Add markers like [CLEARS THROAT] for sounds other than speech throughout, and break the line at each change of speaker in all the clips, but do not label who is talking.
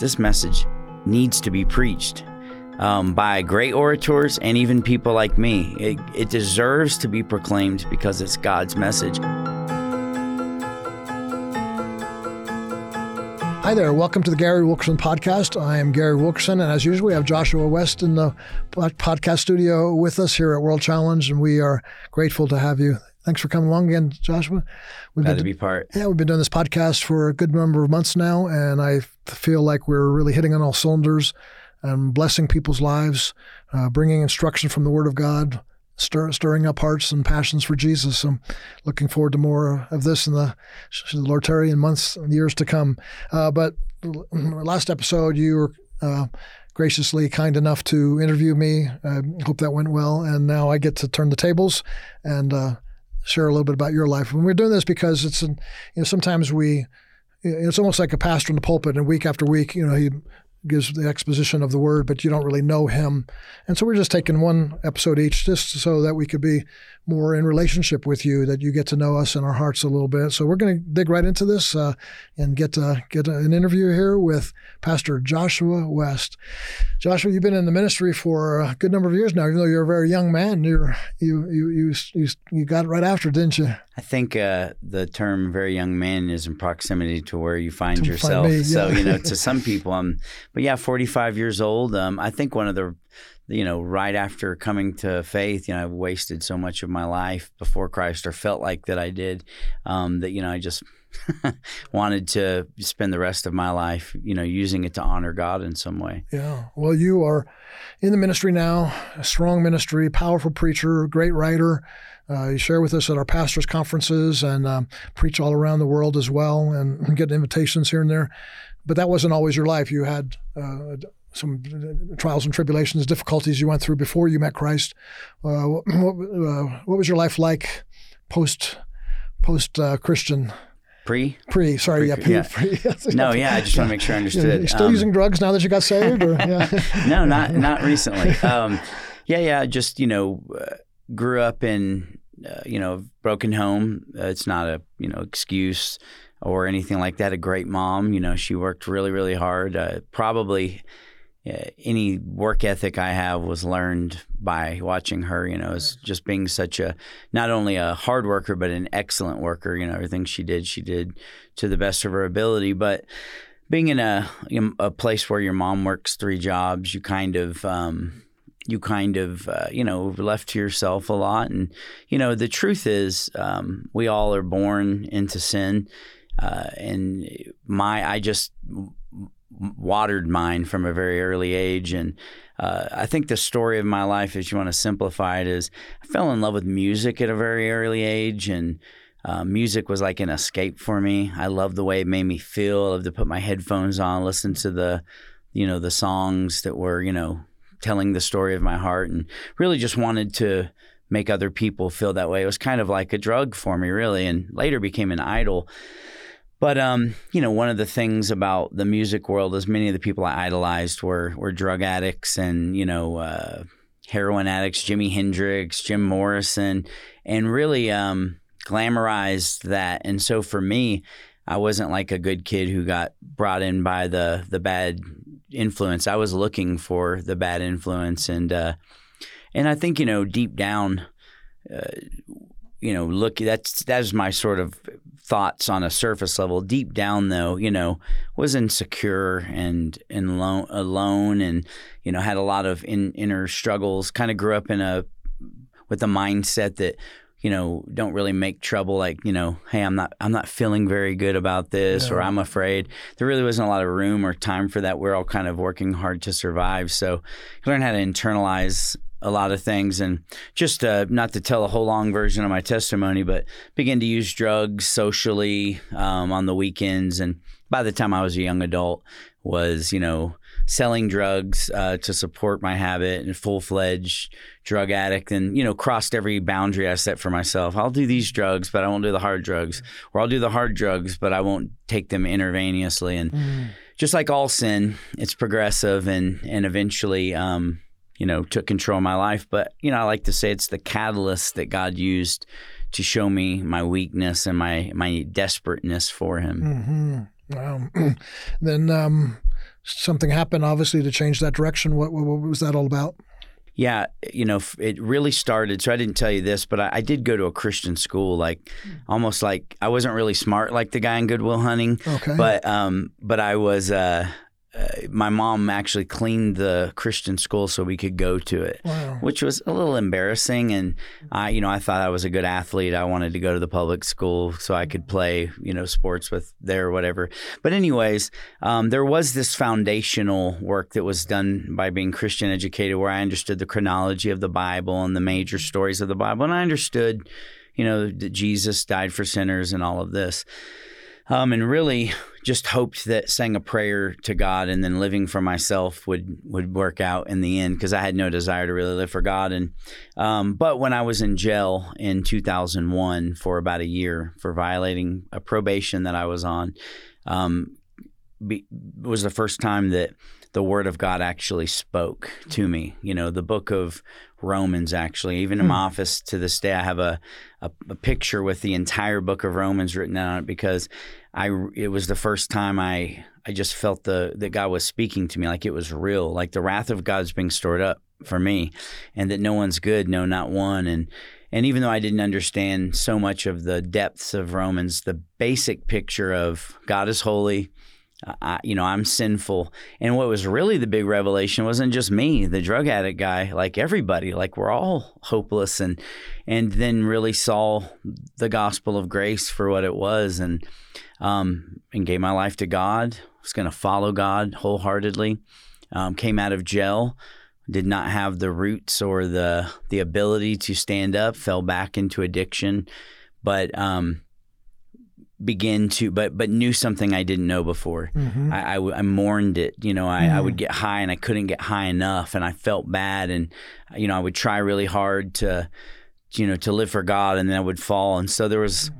this message needs to be preached um, by great orators and even people like me. It, it deserves to be proclaimed because it's God's message.
Hi there. Welcome to the Gary Wilkerson podcast. I am Gary Wilkerson, and as usual, we have Joshua West in the podcast studio with us here at World Challenge, and we are grateful to have you. Thanks for coming along again, Joshua.
We've Glad been, to be part.
Yeah, we've been doing this podcast for a good number of months now, and I feel like we're really hitting on all cylinders and blessing people's lives, uh, bringing instruction from the Word of God, stir, stirring up hearts and passions for Jesus. I'm looking forward to more of this in the, the Lord Terry in months and years to come. Uh, but last episode, you were uh, graciously kind enough to interview me. I hope that went well. And now I get to turn the tables and uh, share a little bit about your life. And we're doing this because it's, an, you know, sometimes we, it's almost like a pastor in the pulpit, and week after week, you know, he gives the exposition of the word, but you don't really know him. And so we're just taking one episode each just so that we could be more in relationship with you, that you get to know us and our hearts a little bit. So we're going to dig right into this uh, and get uh, get an interview here with Pastor Joshua West. Joshua, you've been in the ministry for a good number of years now, even though you're a very young man. You're you you you you, you got it right after, didn't you?
I think uh, the term "very young man" is in proximity to where you find to yourself. Find me, yeah. So you know, to some people, um, but yeah, 45 years old. Um, I think one of the you know, right after coming to faith, you know, I wasted so much of my life before Christ, or felt like that I did, um, that you know, I just [LAUGHS] wanted to spend the rest of my life, you know, using it to honor God in some way.
Yeah. Well, you are in the ministry now, a strong ministry, powerful preacher, great writer. Uh, you share with us at our pastors' conferences and um, preach all around the world as well, and [LAUGHS] get invitations here and there. But that wasn't always your life. You had uh, some trials and tribulations, difficulties you went through before you met Christ. Uh, [CLEARS THROAT] what, uh, what, was your life like post post uh, Christian?
Pre?
Pre, sorry, pre, yeah, [LAUGHS] pre,
yeah. pre. no, yeah, I just want to make sure I [LAUGHS] understood.
You still um, using drugs now that you got saved? Or,
yeah. [LAUGHS] no, not not recently. Um, yeah, yeah, just you know, uh, grew up in uh, you know broken home. Uh, it's not a you know excuse or anything like that. A great mom, you know, she worked really, really hard. probably any work ethic I have was learned by watching her. You know, as just being such a not only a hard worker but an excellent worker. You know, everything she did, she did to the best of her ability. But being in a a place where your mom works three jobs, you kind of um, you kind of uh, you know left to yourself a lot. And you know, the truth is, um, we all are born into sin. Uh, and my, I just watered mine from a very early age. And uh, I think the story of my life, if you want to simplify it, is I fell in love with music at a very early age. And uh, music was like an escape for me. I loved the way it made me feel. I loved to put my headphones on, listen to the, you know, the songs that were, you know, telling the story of my heart, and really just wanted to make other people feel that way. It was kind of like a drug for me, really, and later became an idol. But um, you know, one of the things about the music world is many of the people I idolized were were drug addicts and you know uh, heroin addicts, Jimi Hendrix, Jim Morrison, and really um, glamorized that. And so for me, I wasn't like a good kid who got brought in by the the bad influence. I was looking for the bad influence, and uh, and I think you know deep down. Uh, you know, look, that's that's my sort of thoughts on a surface level. Deep down, though, you know, was insecure and and alone, alone, and you know, had a lot of in, inner struggles. Kind of grew up in a with a mindset that you know don't really make trouble like you know hey i'm not i'm not feeling very good about this or i'm afraid there really wasn't a lot of room or time for that we're all kind of working hard to survive so learn how to internalize a lot of things. And just uh, not to tell a whole long version of my testimony but begin to use drugs socially um, on the weekends. And by the time i was a young adult was you know selling drugs uh, to support my habit and full-fledged drug addict and you know crossed every boundary i set for myself. I'll do these drugs but i won't do the hard drugs. Or i'll do the hard drugs but i won't take them intravenously. And mm. just like all sin it's progressive and and eventually um, you know, took control of my life. But, you know, I like to say it's the catalyst that God used to show me my weakness and my, my desperateness for Him.
Mm-hmm. Wow. [CLEARS THROAT] then, um, something happened, obviously, to change that direction. What, what, what was that all about?
Yeah, you know, it really started. So I didn't tell you this, but I, I did go to a Christian school, like almost like I wasn't really smart like the guy in Good Will Hunting,
Okay.
but um, but I was. Uh, uh, my mom actually cleaned the Christian school so we could go to it,
wow.
which was a little embarrassing. And I, you know, I thought I was a good athlete. I wanted to go to the public school so I could play, you know, sports with there or whatever. But anyways, um, there was this foundational work that was done by being Christian educated, where I understood the chronology of the Bible and the major stories of the Bible, and I understood, you know, that Jesus died for sinners and all of this. Um, and really just hoped that saying a prayer to God and then living for myself would would work out in the end because I had no desire to really live for God. And um, but when I was in jail in 2001 for about a year for violating a probation that I was on, um, be, was the first time that the Word of God actually spoke to me. You know, the book of Romans actually. Even in my hmm. office to this day, I have a, a, a picture with the entire book of Romans written on it because I it was the first time I I just felt the that God was speaking to me like it was real, like the wrath of God's being stored up for me, and that no one's good, no, not one, and. And even though I didn't understand so much of the depths of Romans, the basic picture of God is holy, I, you know, I'm sinful. And what was really the big revelation wasn't just me, the drug addict guy, like everybody, like we're all hopeless and and then really saw the gospel of grace for what it was and um and gave my life to God. Was going to follow God wholeheartedly. Um, came out of jail, did not have the roots or the the ability to stand up, fell back into addiction, but um begin to but but knew something I didn't know before.
Mhm.
I, I, I mourned it. You know, I, I would get high and I couldn't get high enough, and I felt bad, and you know, I would try really hard to, you know, to live for God, and then I would fall, and so there was.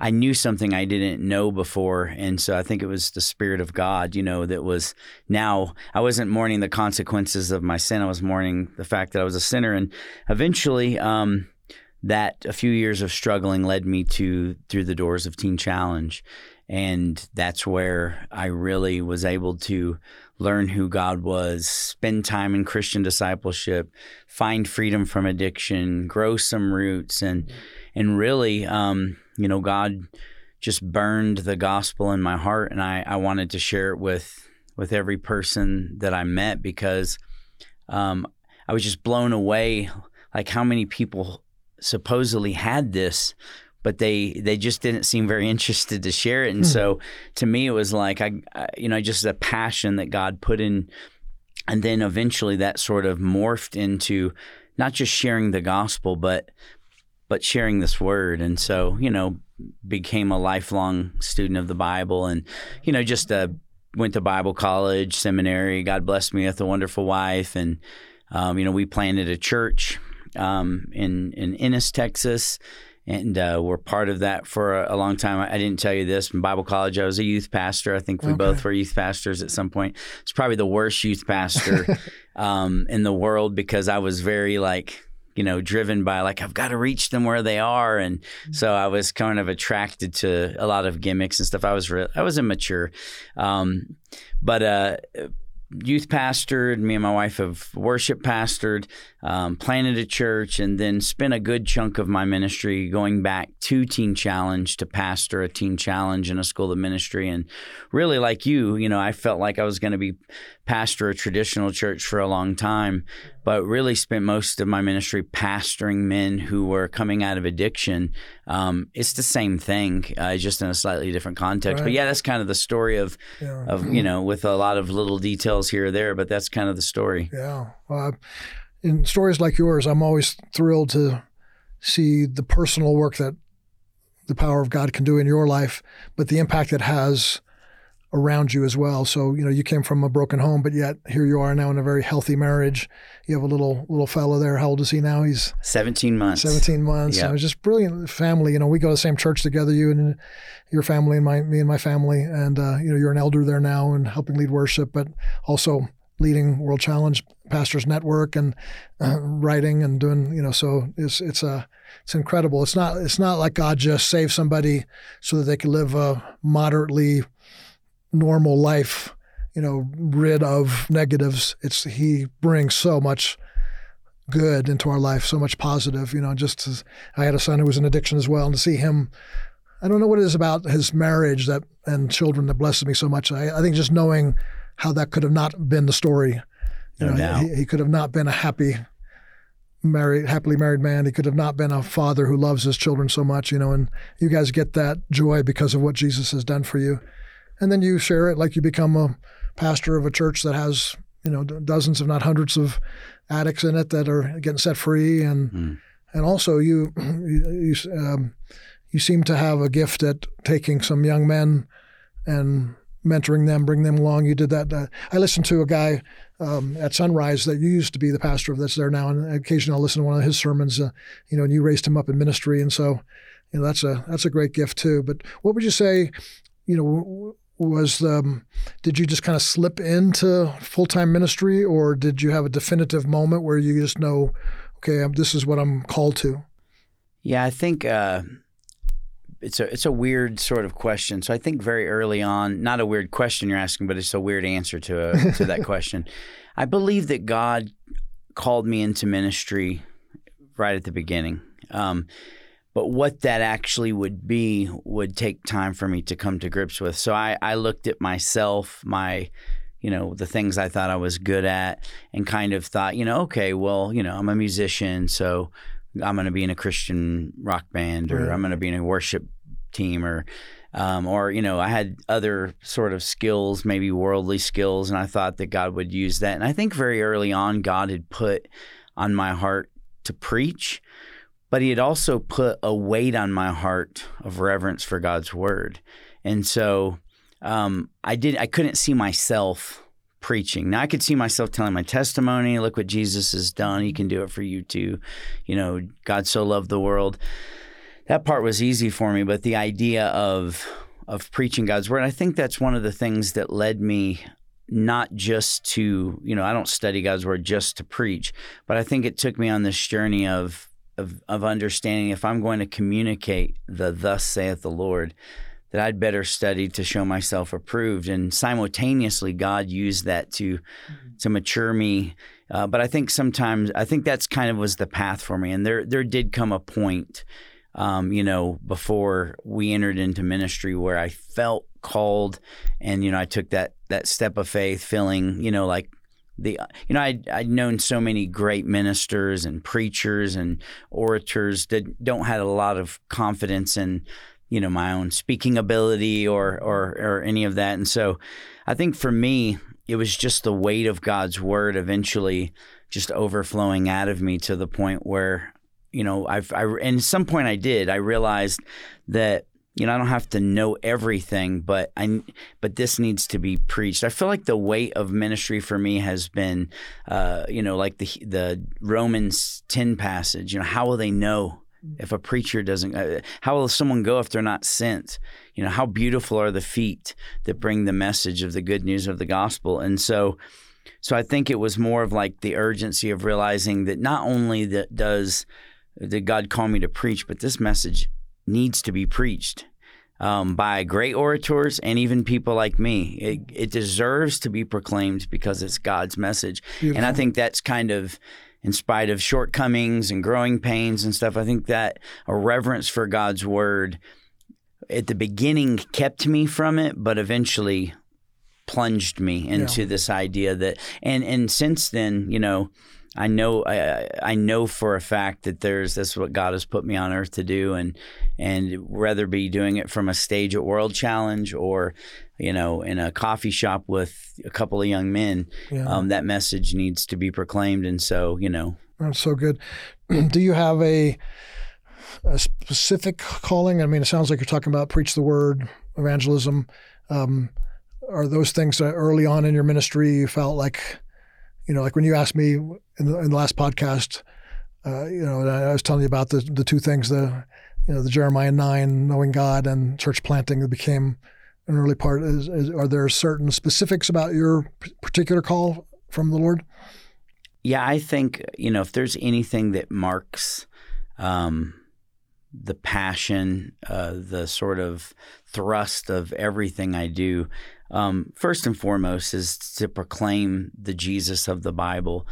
I knew something I didn't know before, and so I think it was the Spirit of God, you know, that was now I wasn't mourning the consequences of my sin. I was mourning the fact that I was a sinner, and eventually, um, that a few years of struggling led me to through the doors of Teen Challenge. And that's where I really was able to learn who God was, spend time in Christian discipleship, find freedom from addiction, grow some roots, and and really, um, you know, God just burned the gospel in my heart, and I, I wanted to share it with with every person that I met because um, I was just blown away, like how many people supposedly had this but they they just didn't seem very [LAUGHS] interested to share it. And so to me it was like I, I you know just a passion that God put in and then eventually that sort of morphed into not just sharing the gospel but but sharing this word. And so you know became a lifelong student of the bible and you know just uh, went to bible college seminary god blessed me with a wonderful wife. And um, you know we planted a church um, in in Ennis, Texas, and uh, we're part of that for a, a, long time. I, I didn't tell you this in Bible college. I was a youth pastor. I think we
Okay.
both were youth pastors at some point. It's probably the worst youth pastor [LAUGHS] um, in the world because I was very like you know driven by like I've got to reach them where they are, and so I was kind of attracted to a lot of gimmicks and stuff. I was re- I was immature, um, but. Uh, youth pastored. Me and my wife have worship pastored, um, planted a church, and then spent a good chunk of my ministry going back to Teen Challenge to pastor a Teen Challenge in a school of ministry. And really, like you, you know, I felt like I was going to be pastor a traditional church for a long time, but really spent most of my ministry pastoring men who were coming out of addiction. Um, it's the same thing, uh, just in a slightly different context. But yeah, that's kind of the story of
Yeah.
of you know with a lot of little details here or there but that's kind of the story
Yeah. Uh, in stories like yours, I'm always thrilled to see the personal work that the power of God can do in your life, but the impact it has around you as well. So, you know, you came from a broken home, but yet here you are now in a very healthy marriage. You have a little little fellow there. How old is he now? He's
17 months
17 months.
Yeah.
And it was just brilliant family. You know, we go to the same church together, you and your family and my me and my family. And uh, you know, you're an elder there now and helping lead worship, but also leading World Challenge Pastors Network and uh, writing and doing, you know, so it's it's a it's incredible. It's not it's not like God just saved somebody so that they could live a moderately normal life. you know, rid of negatives. It's he brings so much good into our life, so much positive. You know, just as I had a son who was in addiction as well, and to see him, I don't know what it is about his marriage that and children that blesses me so much. I, I think just knowing how that could have not been the story. You
No
know,
doubt.
he, he could have not been a happy married happily married man he could have not been a father who loves his children so much you know and you guys get that joy because of what jesus has done for you and then you share it like you become a pastor of a church that has you know dozens if not hundreds of addicts in it that are getting set free and
Mm.
and also you you you, um, you seem to have a gift at taking some young men and mentoring them, bring them along. You did that. Uh, I listened to a guy um, at Sunrise that you used to be the pastor of that's there now, and occasionally I'll listen to one of his sermons. Uh, you know, and you raised him up in ministry, and so you know that's a that's a great gift too. But what would you say? You know, was um, did you just kind of slip into full time ministry, or did you have a definitive moment where you just know, okay, um, this is what I'm called to?
Yeah, I think uh, it's a it's a weird sort of question. So I think very early on, not a weird question you're asking, but it's a weird answer to a, to that [LAUGHS] question. I believe that God called me into ministry right at the beginning. Um, but what that actually would be would take time for me to come to grips with. So I, I looked at myself, my you know the things I thought I was good at, and kind of thought, you know, okay, well, you know, I'm a musician, so I'm going to be in a Christian rock band, or
Right.
I'm going to be in a worship team, or um, or you know, I had other sort of skills, maybe worldly skills, and I thought that God would use that. And I think very early on, God had put on my heart to preach, but He had also put a weight on my heart of reverence for God's word, and so um, I did. I couldn't see myself preaching. Now I could see myself telling my testimony. Look what Jesus has done. He can do it for you too. You know, God so loved the world. That part was easy for me, but the idea of of preaching God's word, I think that's one of the things that led me not just to, you know, I don't study God's word just to preach, but I think it took me on this journey of of, of understanding if I'm going to communicate the thus saith the Lord, that I'd better study to show myself approved. And simultaneously, God used that to to mature me. Uh, but I think sometimes I think that's kind of was the path for me. And there there did come a point, um, you know, before we entered into ministry where I felt called, and you know, I took that that step of faith, feeling you know like the uh, you know I'd, I'd known so many great ministers and preachers and orators that don't had a lot of confidence in you know my own speaking ability or or or any of that. And so I think for me it was just the weight of God's word eventually just overflowing out of me to the point where you know I've I and at some point I did. I realized that you know I don't have to know everything but I but this needs to be preached. I feel like the weight of ministry for me has been uh, you know like the the Romans 10 passage you know how will they know if a preacher doesn't uh, how will someone go if they're not sent? You know how beautiful are the feet that bring the message of the good news of the gospel? And so so i think it was more of like the urgency of realizing that not only that does did god call me to preach but this message needs to be preached um, by great orators and even people like me. It, it deserves to be proclaimed because it's god's message. And i think that's kind of in spite of shortcomings and growing pains and stuff, I think that a reverence for God's word at the beginning kept me from it, but eventually plunged me into this idea that and and since then, you know, I know I, I know for a fact that there's that's what God has put me on earth to do and and whether be doing it from a stage at World Challenge or you know in a coffee shop with a couple of young men
Yeah.
um, that message needs to be proclaimed and so you know
That's so good. [CLEARS THROAT] Do you have a a specific calling? I mean, it sounds like you're talking about preach the word, evangelism. Um, are those things that early on in your ministry you felt like, you know, like when you asked me in the, in the last podcast, uh, you know, I was telling you about the the two things, the you know, the Jeremiah nine, knowing God, and church planting that became an early part. Is, is are there certain specifics about your particular call from the Lord?
Yeah, I think you know if there's anything that marks um, the passion, uh, the sort of thrust of everything I do. Um, first and foremost is to proclaim the Jesus of the Bible.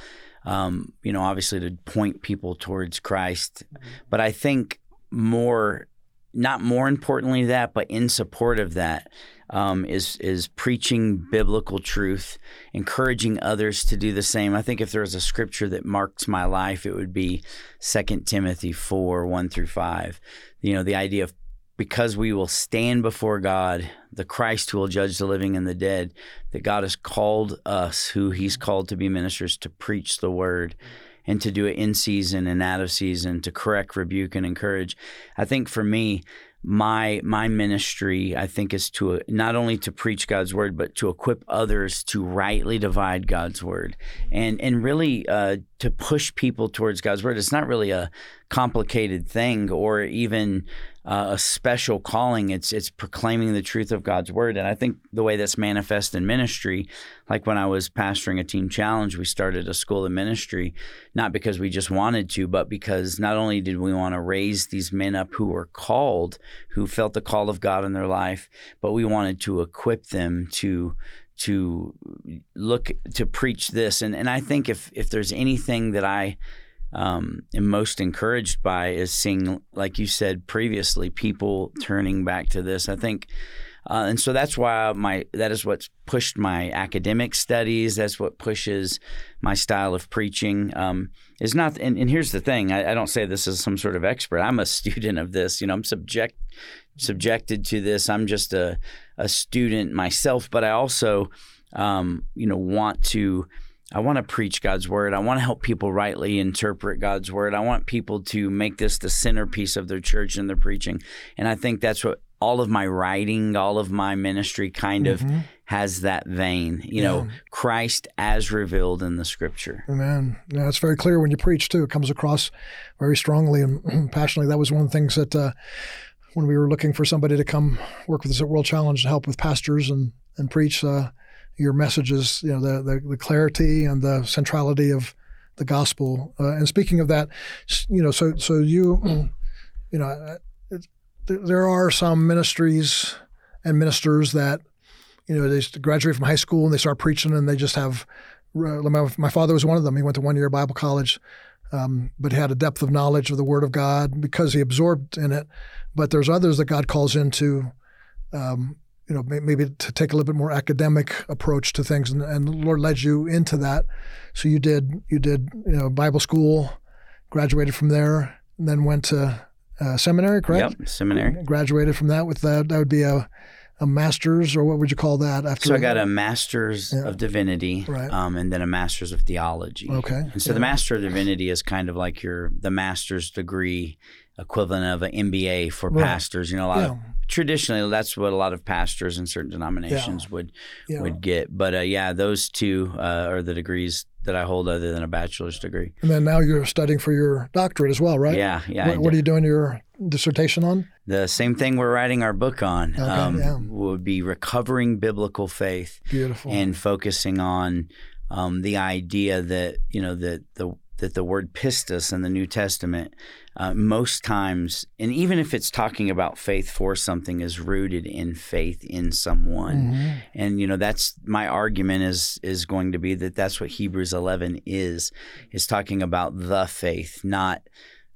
Um, you know, obviously to point people towards Christ, but I think more, not more importantly that, but in support of that, um, is is preaching biblical truth, encouraging others to do the same. I think if there was a scripture that marks my life, it would be Second Timothy four one through five. You know, the idea of because we will stand before God, the Christ who will judge the living and the dead, that God has called us, who He's called to be ministers, to preach the word and to do it in season and out of season, to correct, rebuke, and encourage. I think for me, my my ministry i think is to not only to preach god's word but to equip others to rightly divide god's word and and really uh, to push people towards god's word it's not really a complicated thing or even uh, a special calling. It's it's proclaiming the truth of God's word, and I think the way that's manifest in ministry, like when I was pastoring a Teen Challenge, we started a school of ministry, not because we just wanted to, but because not only did we want to raise these men up who were called, who felt the call of God in their life, but we wanted to equip them to to look to preach this and and I think if if there's anything that I um, am most encouraged by is seeing, like you said previously, people turning back to this. I think, uh, and so that's why my that is what's pushed my academic studies. That's what pushes my style of preaching. Um, is not, and, and, here's the thing: I, I, don't say this as some sort of expert. I'm a [LAUGHS] student of this. You know, I'm subject subjected to this. I'm just a a student myself, but I also, um, you know, want to I want to preach God's word. I want to help people rightly interpret God's word. I want people to make this the centerpiece of their church and their preaching. And I think that's what all of my writing, all of my ministry kind of mm-hmm. has that vein, you yeah. know, Christ as revealed in the scripture.
Amen. Yeah, it's very clear when you preach too. It comes across very strongly and [CLEARS THROAT] passionately. That was one of the things that uh, when we were looking for somebody to come work with us at World Challenge to help with pastors and, and preach, uh, your messages, you know, the, the, the clarity and the centrality of the gospel. Uh, and speaking of that, you know, so so you, you know, it, there are some ministries and ministers that, you know, they graduate from high school and they start preaching and they just have. My, my father was one of them. He went to one year Bible college, um, but had a depth of knowledge of the Word of God because he absorbed in it. But there's others that God calls into um, you know, maybe to take a little bit more academic approach to things, and, and, the Lord led you into that. So you did you did you know Bible school, graduated from there, and then went to uh, seminary, correct?
Yep, seminary.
Graduated from that with that. That would be a a master's, or what would you call that?
After so I got a master's yeah. of divinity, right. um, and then a master's of theology.
Okay.
And so yeah. the master of divinity is kind of like your the master's degree equivalent of an MBA for right. pastors. You know, a lot yeah. of traditionally that's what a lot of pastors in certain denominations yeah. would yeah. would get. But uh, yeah, those two uh, are the degrees that I hold other than a bachelor's degree.
And then now you're studying for your doctorate as well, right?
Yeah, yeah.
What, what are you doing your dissertation on?
The same thing we're writing our book on okay, um, yeah. would be recovering biblical faith.
Beautiful.
And focusing on um, the idea that you know that the that the word pistis in the New Testament uh, most times, and even if it's talking about faith for something, is rooted in faith in someone. Mm-hmm. And you know that's my argument is is going to be that that's what Hebrews 11 is is talking about the faith, not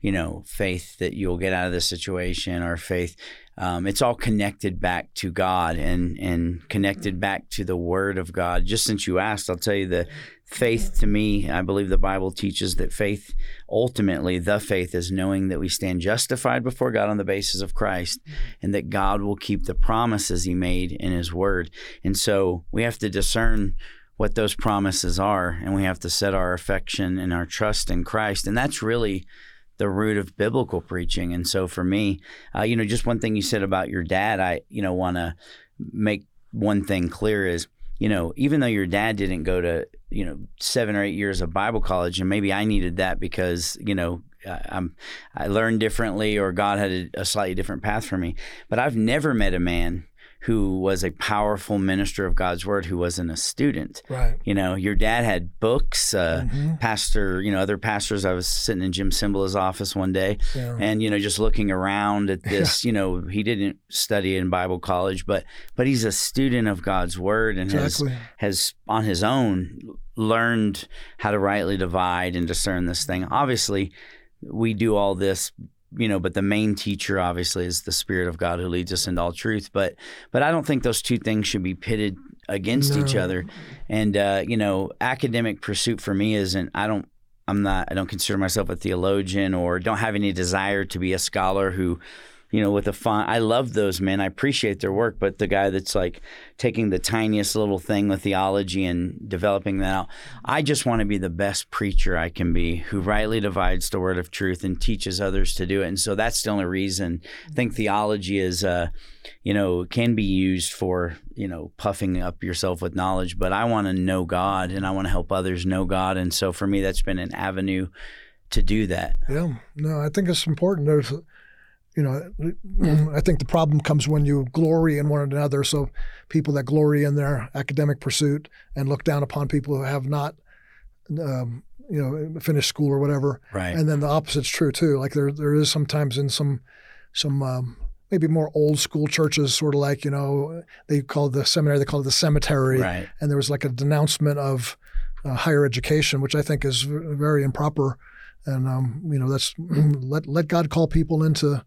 you know faith that you'll get out of the situation or faith um, it's all connected back to God and and connected back to the Word of God. Just since you asked, I'll tell you the faith to me. I believe the Bible teaches that faith, ultimately, the faith is knowing that we stand justified before God on the basis of Christ, and that God will keep the promises He made in His Word. And so we have to discern what those promises are, and we have to set our affection and our trust in Christ, and that's really the root of biblical preaching. And so for me, uh, you know, just one thing you said about your dad, I, you know, want to make one thing clear is, you know, even though your dad didn't go to, you know, seven or eight years of Bible college, and maybe I needed that because, you know, I'm I learned differently or God had a, a, slightly different path for me. But I've never met a man who was a powerful minister of God's word who wasn't a student.
Right.
You know, your dad had books, uh,
Mm-hmm.
pastor, you know, other pastors. I was sitting in Jim Cymbala's office one day
Yeah.
and, you know, just looking around at this, you know, he didn't study in Bible college, but, but he's a student of God's word and has, has on his own learned how to rightly divide and discern this thing. Obviously, we do all this you know but the main teacher obviously is the spirit of god who leads us into all truth. But but i don't think those two things should be pitted against each other. And uh you know academic pursuit for me isn't i don't i'm not i don't consider myself a theologian or don't have any desire to be a scholar who you know with a font i love those men i appreciate their work but the guy that's like taking the tiniest little thing with theology and developing that out i just want to be the best preacher i can be who rightly divides the word of truth and teaches others to do it and so that's the only reason. I think theology is uh you know can be used for you know puffing up yourself with knowledge but i want to know god and i want to help others know god and so for me that's been an avenue to do that.
Yeah, no, I think it's important. There's, you know, I think the problem comes when you glory in one another. So people that glory in their academic pursuit and look down upon people who have not, um, you know, finished school or whatever.
right
And then the opposite's true too. Like there, there is sometimes in some, some um, maybe more old school churches, sort of like you know, they call the seminary, they call it the cemetery
right
and there was like a denouncement of uh, higher education, which I think is v- very improper. And um, you know, that's [CLEARS THROAT] let let God call people into,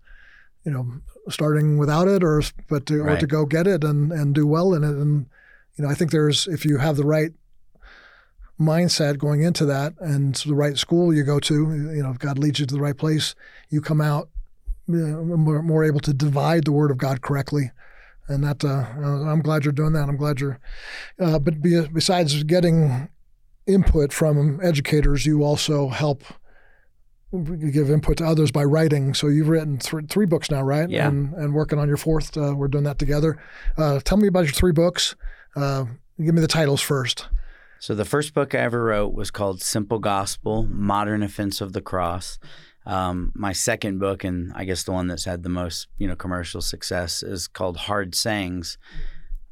you know, starting without it, or but to, or to go get it and and do well in it. And you know, I think there's if you have the right mindset going into that, and the right school you go to, you know, if God leads you to the right place, you come out you know, more, more able to divide the Word of God correctly. And that uh, I'm glad you're doing that. I'm glad you're uh, but be, besides getting input from educators, you also help give input to others by writing. So you've written th- three books now, right?
Yeah.
And, and working on your fourth. Uh, we're doing that together. Uh, tell me about your three books. Uh, give me the titles first.
So the first book I ever wrote was called Simple Gospel: Modern Offense of the Cross. Um, my second book, and I guess the one that's had the most you know commercial success, is called Hard Sayings: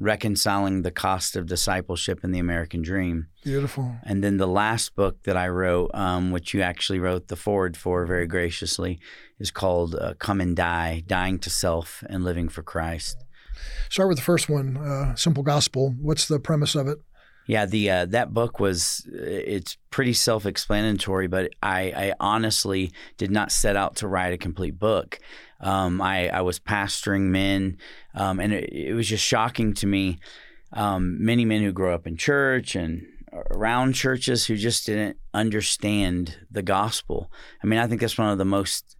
Reconciling the Cost of Discipleship in the American Dream.
Beautiful.
And then the last book that I wrote, um, which you actually wrote the foreword for very graciously, is called uh, Come and Die: Dying to Self and Living for Christ.
Start with the first one, uh, Simple Gospel. What's the premise of it?
Yeah, the uh, that book was it's pretty self-explanatory, but I, I honestly did not set out to write a complete book. Um, I, I was pastoring men, um, and it, it was just shocking to me. Um, many men who grow up in church and around churches who just didn't understand the gospel. I mean, I think that's one of the most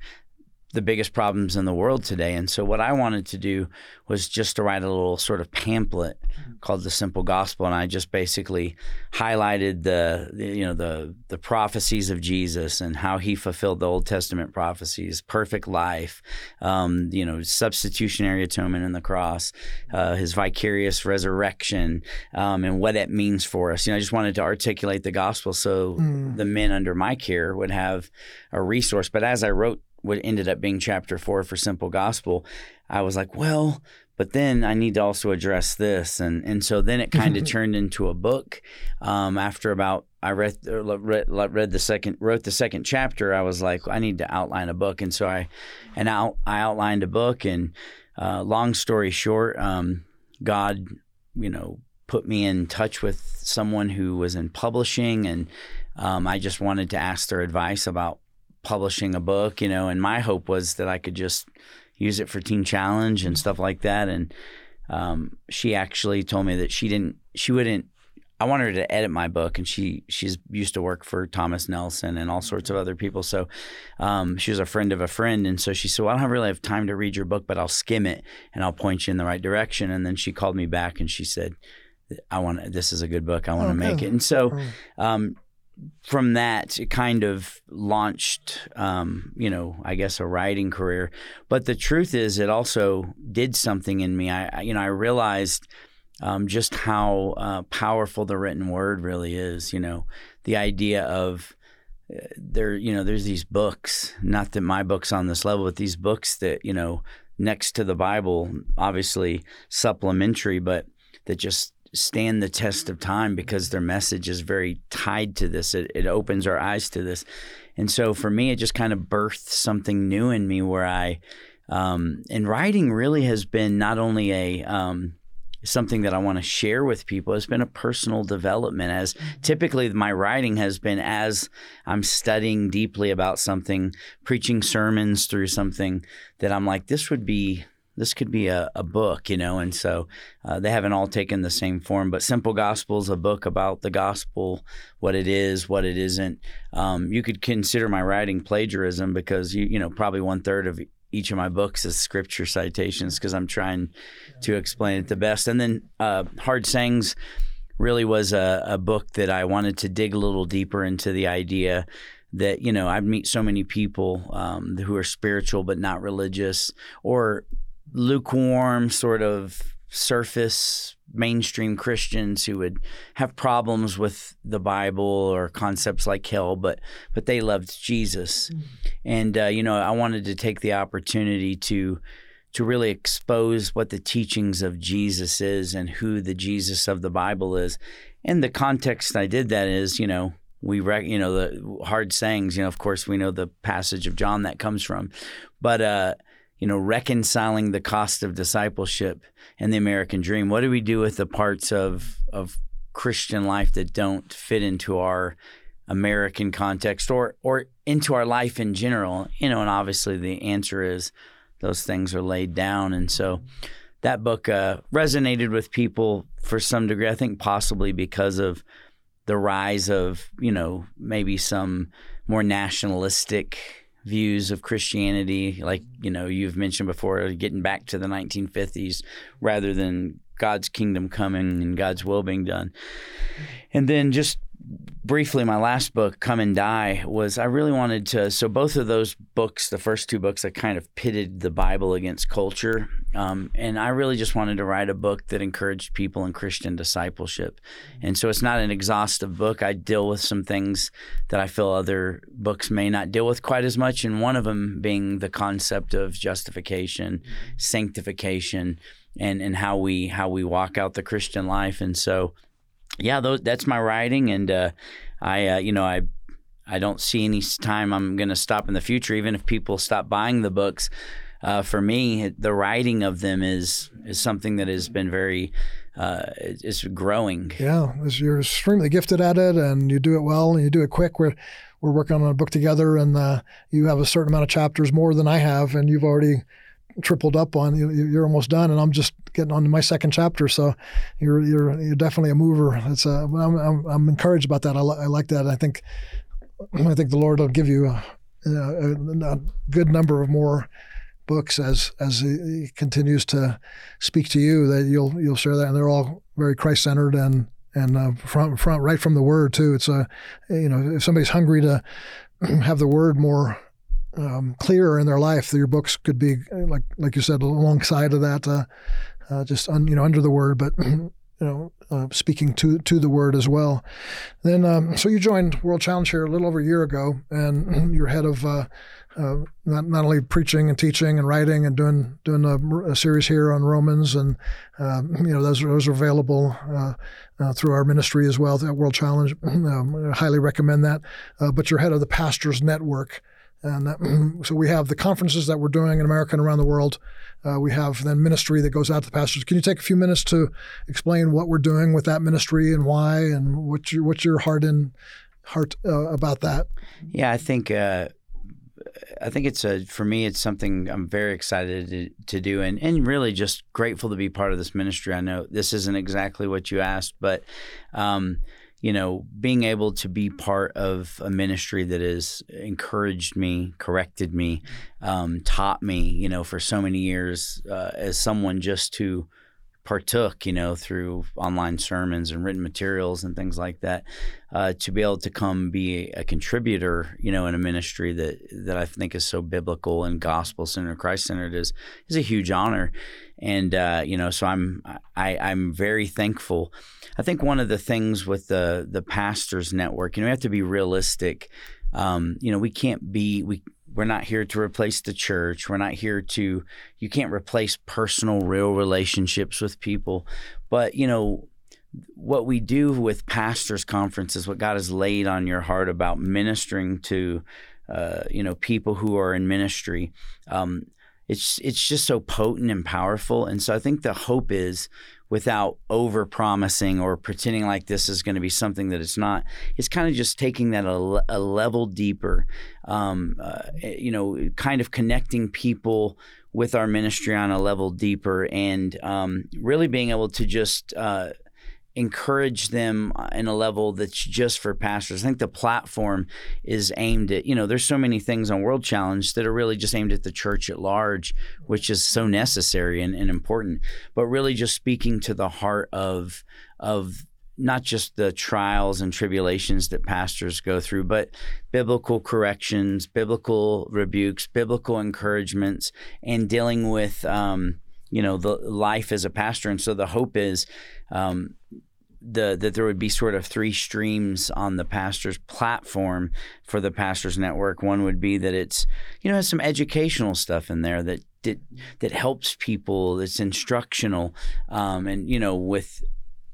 the biggest problems in the world today. And so what I wanted to do was just to write a little sort of pamphlet called the Simple Gospel, and I just basically highlighted the, the you know the the prophecies of Jesus and how he fulfilled the Old Testament prophecies, perfect life, um, you know, substitutionary atonement in the cross, uh, his vicarious resurrection, um, and what that means for us. You know, I just wanted to articulate the gospel so
Mm.
the men under my care would have a resource. But as I wrote what ended up being chapter four for Simple Gospel, I was like, well, but then I need to also address this, and and so then it kind of [LAUGHS] turned into a book. Um, after about I read, read read the second wrote the second chapter, I was like, I need to outline a book, and so I and out I outlined a book, and uh, long story short, um, God, you know, put me in touch with someone who was in publishing, and um, I just wanted to ask their advice about publishing a book, you know, and my hope was that I could just use it for Teen Challenge and stuff like that. And um, she actually told me that she didn't, she wouldn't. I wanted her to edit my book, and she she's used to work for Thomas Nelson and all sorts of other people. So um, she was a friend of a friend, and so she said, "Well, I don't really have time to read your book, but I'll skim it and I'll point you in the right direction." And then she called me back and she said, "I want this is a good book. I want to
Okay.
make it." And so um, from that, it kind of launched, um, you know, I guess a writing career. But the truth is, it also did something in me. I, you know, I realized um, just how uh, powerful the written word really is. You know, the idea of uh, there, you know, there's these books. Not that my book's on this level, but these books that you know next to the Bible, obviously supplementary, but that just stand the test of time because their message is very tied to this. It, it opens our eyes to this. And so for me, it just kind of birthed something new in me where I, um, and writing really has been not only a, um, something that I want to share with people. It's been a personal development as mm-hmm. typically my writing has been as I'm studying deeply about something, preaching sermons through something that I'm like, this would be this could be a, a book, you know, and so uh, they haven't all taken the same form. But Simple Gospel is a book about the gospel, what it is, what it isn't. Um, you could consider my writing plagiarism because you, you know, probably one third of each of my books is scripture citations because I'm trying to explain it the best. And then uh, Hard Sayings really was a, a book that I wanted to dig a little deeper into the idea that you know I meet so many people um, who are spiritual but not religious, or lukewarm sort of surface mainstream Christians who would have problems with the Bible or concepts like hell, but but they loved Jesus, mm-hmm. and uh, you know I wanted to take the opportunity to to really expose what the teachings of Jesus is and who the Jesus of the Bible is. And the context I did that is, you know, we rec- you know the hard sayings, you know, of course we know the passage of John that comes from, but uh, you know, reconciling the cost of discipleship and the American dream. What do we do with the parts of of Christian life that don't fit into our American context or or into our life in general? You know, and obviously the answer is those things are laid down. And so that book uh, resonated with people for some degree. I think possibly because of the rise of you know maybe some more nationalistic views of Christianity, like you know you've mentioned before, getting back to the 1950s rather than God's kingdom coming and God's will being done. And then just briefly, my last book, Come and Die, was I really wanted to. So both of those books, the first two books, I kind of pitted the Bible against culture, um, and I really just wanted to write a book that encouraged people in Christian discipleship. And so it's not an exhaustive book. I deal with some things that I feel other books may not deal with quite as much, and one of them being the concept of justification, sanctification, and and how we how we walk out the Christian life. And so yeah, those, that's my writing, and uh, I, uh, you know, I, I don't see any time I'm going to stop in the future, even if people stop buying the books. Uh, for me, the writing of them is is something that has been very uh, is growing.
Yeah, you're extremely gifted at it, and you do it well, and you do it quick. We're we're working on a book together, and uh, you have a certain amount of chapters more than I have, and you've already tripled up on. You, You're almost done, and I'm just getting on to my second chapter. So you're you're you're definitely a mover. It's a, I'm, I'm, I'm encouraged about that. I, li- I like that. I think I think the Lord will give you a, a, a good number of more books as as he continues to speak to you. That you'll you'll share that, and they're all very Christ centered and and uh, front right from the Word too. It's a you know if somebody's hungry to [CLEARS THROAT] have the Word more um, clearer in their life, your books could be like like you said alongside of that, uh, uh, just un, you know under the word, but [CLEARS THROAT] you know uh, speaking to to the word as well. Then um, so you joined World Challenge here a little over a year ago, and [CLEARS THROAT] you're head of. Uh, uh, not not only preaching and teaching and writing and doing doing a, a series here on Romans and um, you know those those are available uh, uh, through our ministry as well at World Challenge. [CLEARS THROAT] Um, I highly recommend that. Uh, but you're head of the Pastors Network, and that, [CLEARS THROAT] so we have the conferences that we're doing in America and around the world. Uh, we have then ministry that goes out to the pastors. Can you take a few minutes to explain what we're doing with that ministry and why, and what's your what's your heart in heart uh, about that?
Yeah, I think uh, I think it's a for me it's something I'm very excited to, to do, and and really just grateful to be part of this ministry. I know this isn't exactly what you asked, but. Um, you know, being able to be part of a ministry that has encouraged me, corrected me, um, taught me, you know, for so many years uh, as someone just who partook, you know, through online sermons and written materials and things like that, uh, to be able to come be a contributor, you know, in a ministry that that I think is so biblical and gospel centered, Christ centered is is a huge honor, and uh, you know, so I'm I, I'm very thankful. I think one of the things with the the pastors network, you know, we have to be realistic. Um, you know, we can't be we we're not here to replace the church. We're not here to, you can't replace personal, real relationships with people. But, you know, what we do with pastors' conferences, what God has laid on your heart about ministering to, uh, you know, people who are in ministry. Um, it's it's just so potent and powerful, and so I think the hope is without over promising or pretending like this is going to be something that it's not. It's kind of just taking that a, a level deeper, um, uh, you know, kind of connecting people with our ministry on a level deeper and um, really being able to just. Uh, encourage them in a level that's just for pastors. I think the platform is aimed at, you know, there's so many things on World Challenge that are really just aimed at the church at large, which is so necessary and, and important, but really just speaking to the heart of of not just the trials and tribulations that pastors go through, but biblical corrections, biblical rebukes, biblical encouragements, and dealing with um, you know the life as a pastor. And so the hope is um, the that there would be sort of three streams on the pastor's platform for the pastors network. One would be that it's you know has some educational stuff in there that that, that helps people. That's instructional, um, and you know with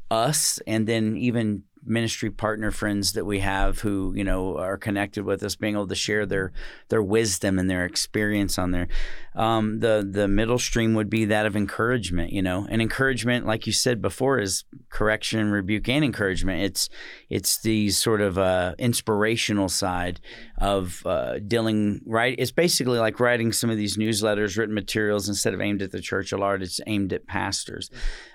us, and then even ministry partner friends that we have who you know are connected with us, being able to share their their wisdom and their experience on there. Um, the the middle stream would be that of encouragement. You know, and encouragement, like you said before, is correction, rebuke, and encouragement. It's it's the sort of uh, inspirational side of uh, dealing. Right, it's basically like writing some of these newsletters, written materials instead of aimed at the church at large. It's aimed at pastors.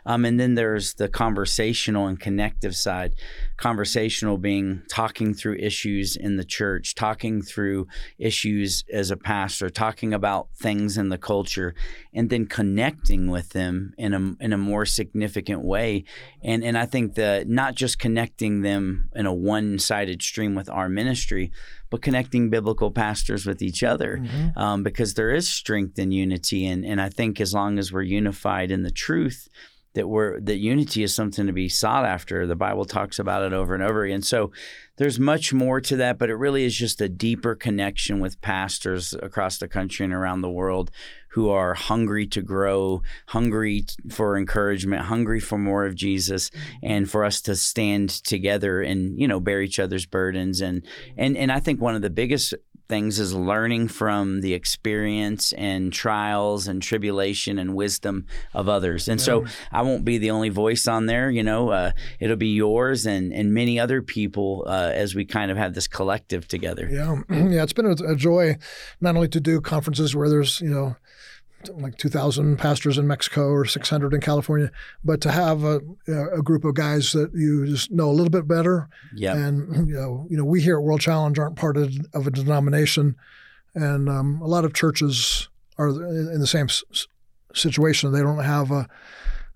Um, and then there's the conversational and connective side. Conversational being talking through issues in the church, talking through issues as a pastor, talking about things in the culture, and then connecting with them in a in a more significant way. And and I think that not just connecting them in a one sided stream with our ministry, but connecting biblical pastors with each other mm-hmm. um, because there is strength in unity. And, and I think as long as we're unified in the truth, that we're that unity is something to be sought after. The Bible talks about it over and over again. So there's much more to that, but it really is just a deeper connection with pastors across the country and around the world who are hungry to grow, hungry for encouragement, hungry for more of Jesus, and for us to stand together and you know bear each other's burdens and and and I think one of the biggest things is learning from the experience and trials and tribulation and wisdom of others. And so I won't be the only voice on there. You know, uh, it'll be yours and and many other people uh, as we kind of have this collective together.
Yeah, [CLEARS THROAT] yeah, it's been a, a joy not only to do conferences where there's you know like 2,000 pastors in Mexico or 600 in California, but to have a, a group of guys that you just know a little bit better.
Yeah.
And, you know, you know, we here at World Challenge aren't part of, of a denomination. And um, a lot of churches are in the same situation. They don't have a,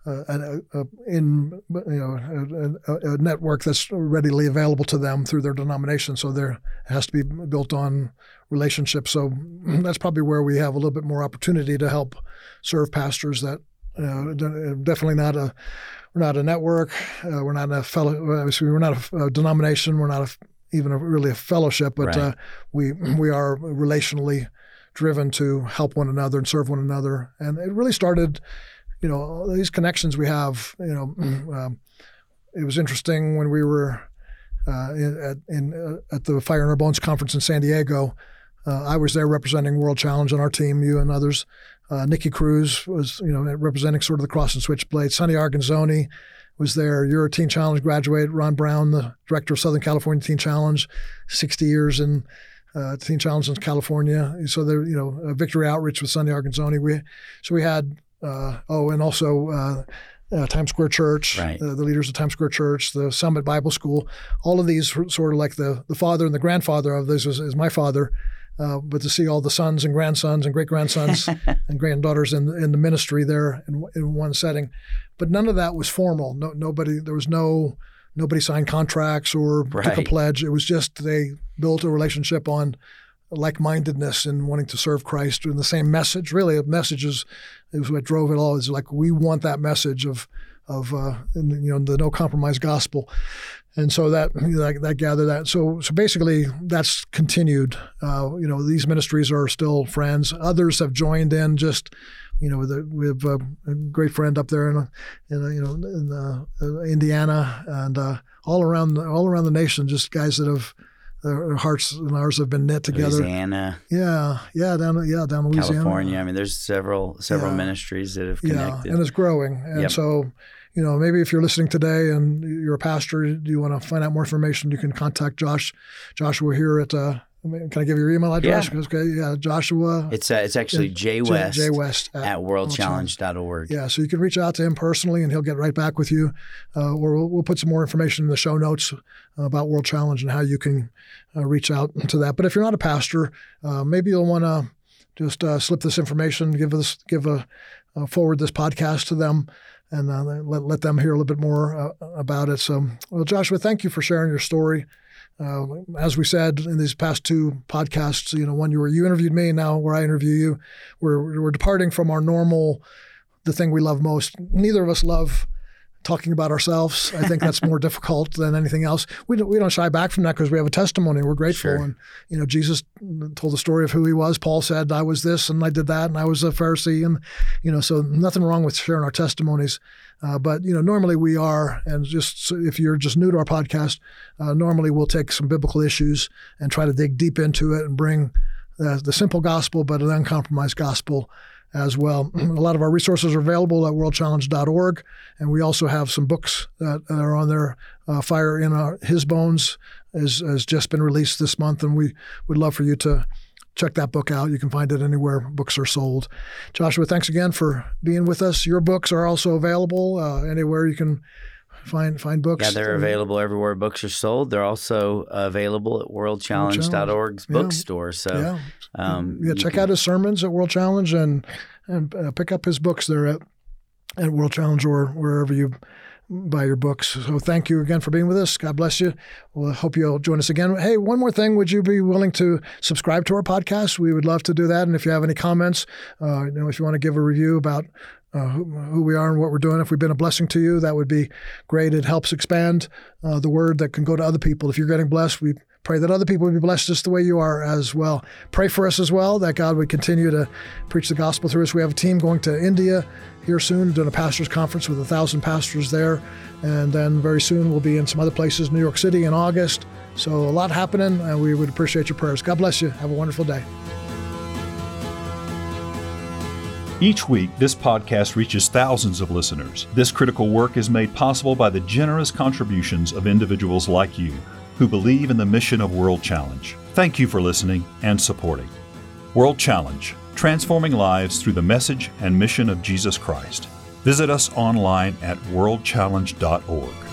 a, a, in you know a, a, network that's readily available to them through their denomination. So there has to be built on relationships. So [CLEARS THROAT] that's probably where we have a little bit more opportunity to help serve pastors that uh, definitely not a we're not a network. Uh, we're not a fellow. We're not a, denomination. We're not a, even a, really a fellowship, but
right. uh,
we [CLEARS THROAT] we are relationally driven to help one another and serve one another. And it really started you know, these connections we have, you know, um, it was interesting when we were uh, in, at, in, uh, at the Fire in Our Bones conference in San Diego. Uh, I was there representing World Challenge on our team, you and others. Uh, Nicky Cruz was, you know, representing sort of the cross and switchblade. Sonny Arguinzoni was there. You're a Teen Challenge graduate. Ron Brown, the director of Southern California Teen Challenge, 60 years in uh, Teen Challenge in California. So there, you know, Victory Outreach with Sonny Arguinzoni. We, so we had uh, oh, and also uh, uh, Times Square Church,
right.
the leaders of Times Square Church, the Summit Bible School, all of these sort of like the, the father and the grandfather of this is, is my father. Uh, but to see all the sons and grandsons and great grandsons [LAUGHS] and granddaughters in in the ministry there in, in one setting, but none of that was formal. No, nobody there was no nobody signed contracts or
right.
took a pledge. It was just they built a relationship on like-mindedness and wanting to serve Christ and the same message. Really, a message is, is what drove it all. Is like we want that message of of uh, you know the no compromise gospel, and so that that, that gathered that. So so basically that's continued. Uh, you know these ministries are still friends. Others have joined in just you know, we have a, a, great friend up there in, in you know, in uh, Indiana and uh, all around all around the nation. Just guys that have their hearts and ours have been knit together.
Louisiana.
Yeah, yeah, down yeah down Louisiana.
California. I mean, there's several several yeah. ministries that have connected.
Yeah, and it's growing. And yep. so, you know, maybe if you're listening today and you're a pastor, you want to find out more information, you can contact Josh, Joshua here at uh, can I give you your email address?
Yeah.
Okay, yeah, Joshua.
It's uh, it's actually J West, J, West at, at worldchallenge.org.
Yeah, so you can reach out to him personally, and he'll get right back with you. Uh, or we'll, we'll, put some more information in the show notes about World Challenge and how you can uh, reach out to that. But if you're not a pastor, uh, maybe you'll want to just uh, slip this information, give us give a forward this podcast to them and uh, let, let them hear a little bit more uh, about it. So, well, Joshua, thank you for sharing your story. Uh, as we said in these past two podcasts, you know, one you were you interviewed me, now where I interview you, we're we're departing from our normal, the thing we love most. Neither of us love talking about ourselves. I think that's more [LAUGHS] difficult than anything else. We don't, we don't shy back from that because we have a testimony. We're grateful.
Sure.
And, you know, Jesus told the story of who he was. Paul said, I was this and I did that and I was a Pharisee. And, you know, so nothing wrong with sharing our testimonies. Uh, but, you know, normally we are, and just if you're just new to our podcast, uh, normally we'll take some biblical issues and try to dig deep into it and bring uh, the simple gospel, but an uncompromised gospel as well. [CLEARS THROAT] a lot of our resources are available at worldchallenge.org, and we also have some books that are on there. Uh, Fire in our, His Bones has just been released this month, and we would love for you to check that book out. You can find it anywhere books are sold. Joshua, thanks again for being with us. Your books are also available uh, anywhere you can find find books.
Yeah, they're available everywhere books are sold. They're also available at worldchallenge.org's yeah. bookstore. So
yeah, um, yeah check can... out his sermons at World Challenge and and uh, pick up his books there at at World Challenge or wherever you buy your books. So thank you again for being with us. God bless you. We'll hope you'll join us again. Hey, one more thing. Would you be willing to subscribe to our podcast? We would love to do that. And if you have any comments, uh, you know, if you want to give a review about uh, who, who, we are and what we're doing. If we've been a blessing to you, that would be great. It helps expand uh, the word that can go to other people. If you're getting blessed, we pray that other people would be blessed just the way you are as well. Pray for us as well that God would continue to preach the gospel through us. We have a team going to India here soon, doing a pastors' conference with a thousand pastors there. And then very soon we'll be in some other places, New York City in August. So a lot happening, and we would appreciate your prayers. God bless you. Have a wonderful day.
Each week, this podcast reaches thousands of listeners. This critical work is made possible by the generous contributions of individuals like you who believe in the mission of World Challenge. Thank you for listening and supporting. World Challenge, transforming lives through the message and mission of Jesus Christ. Visit us online at worldchallenge.org.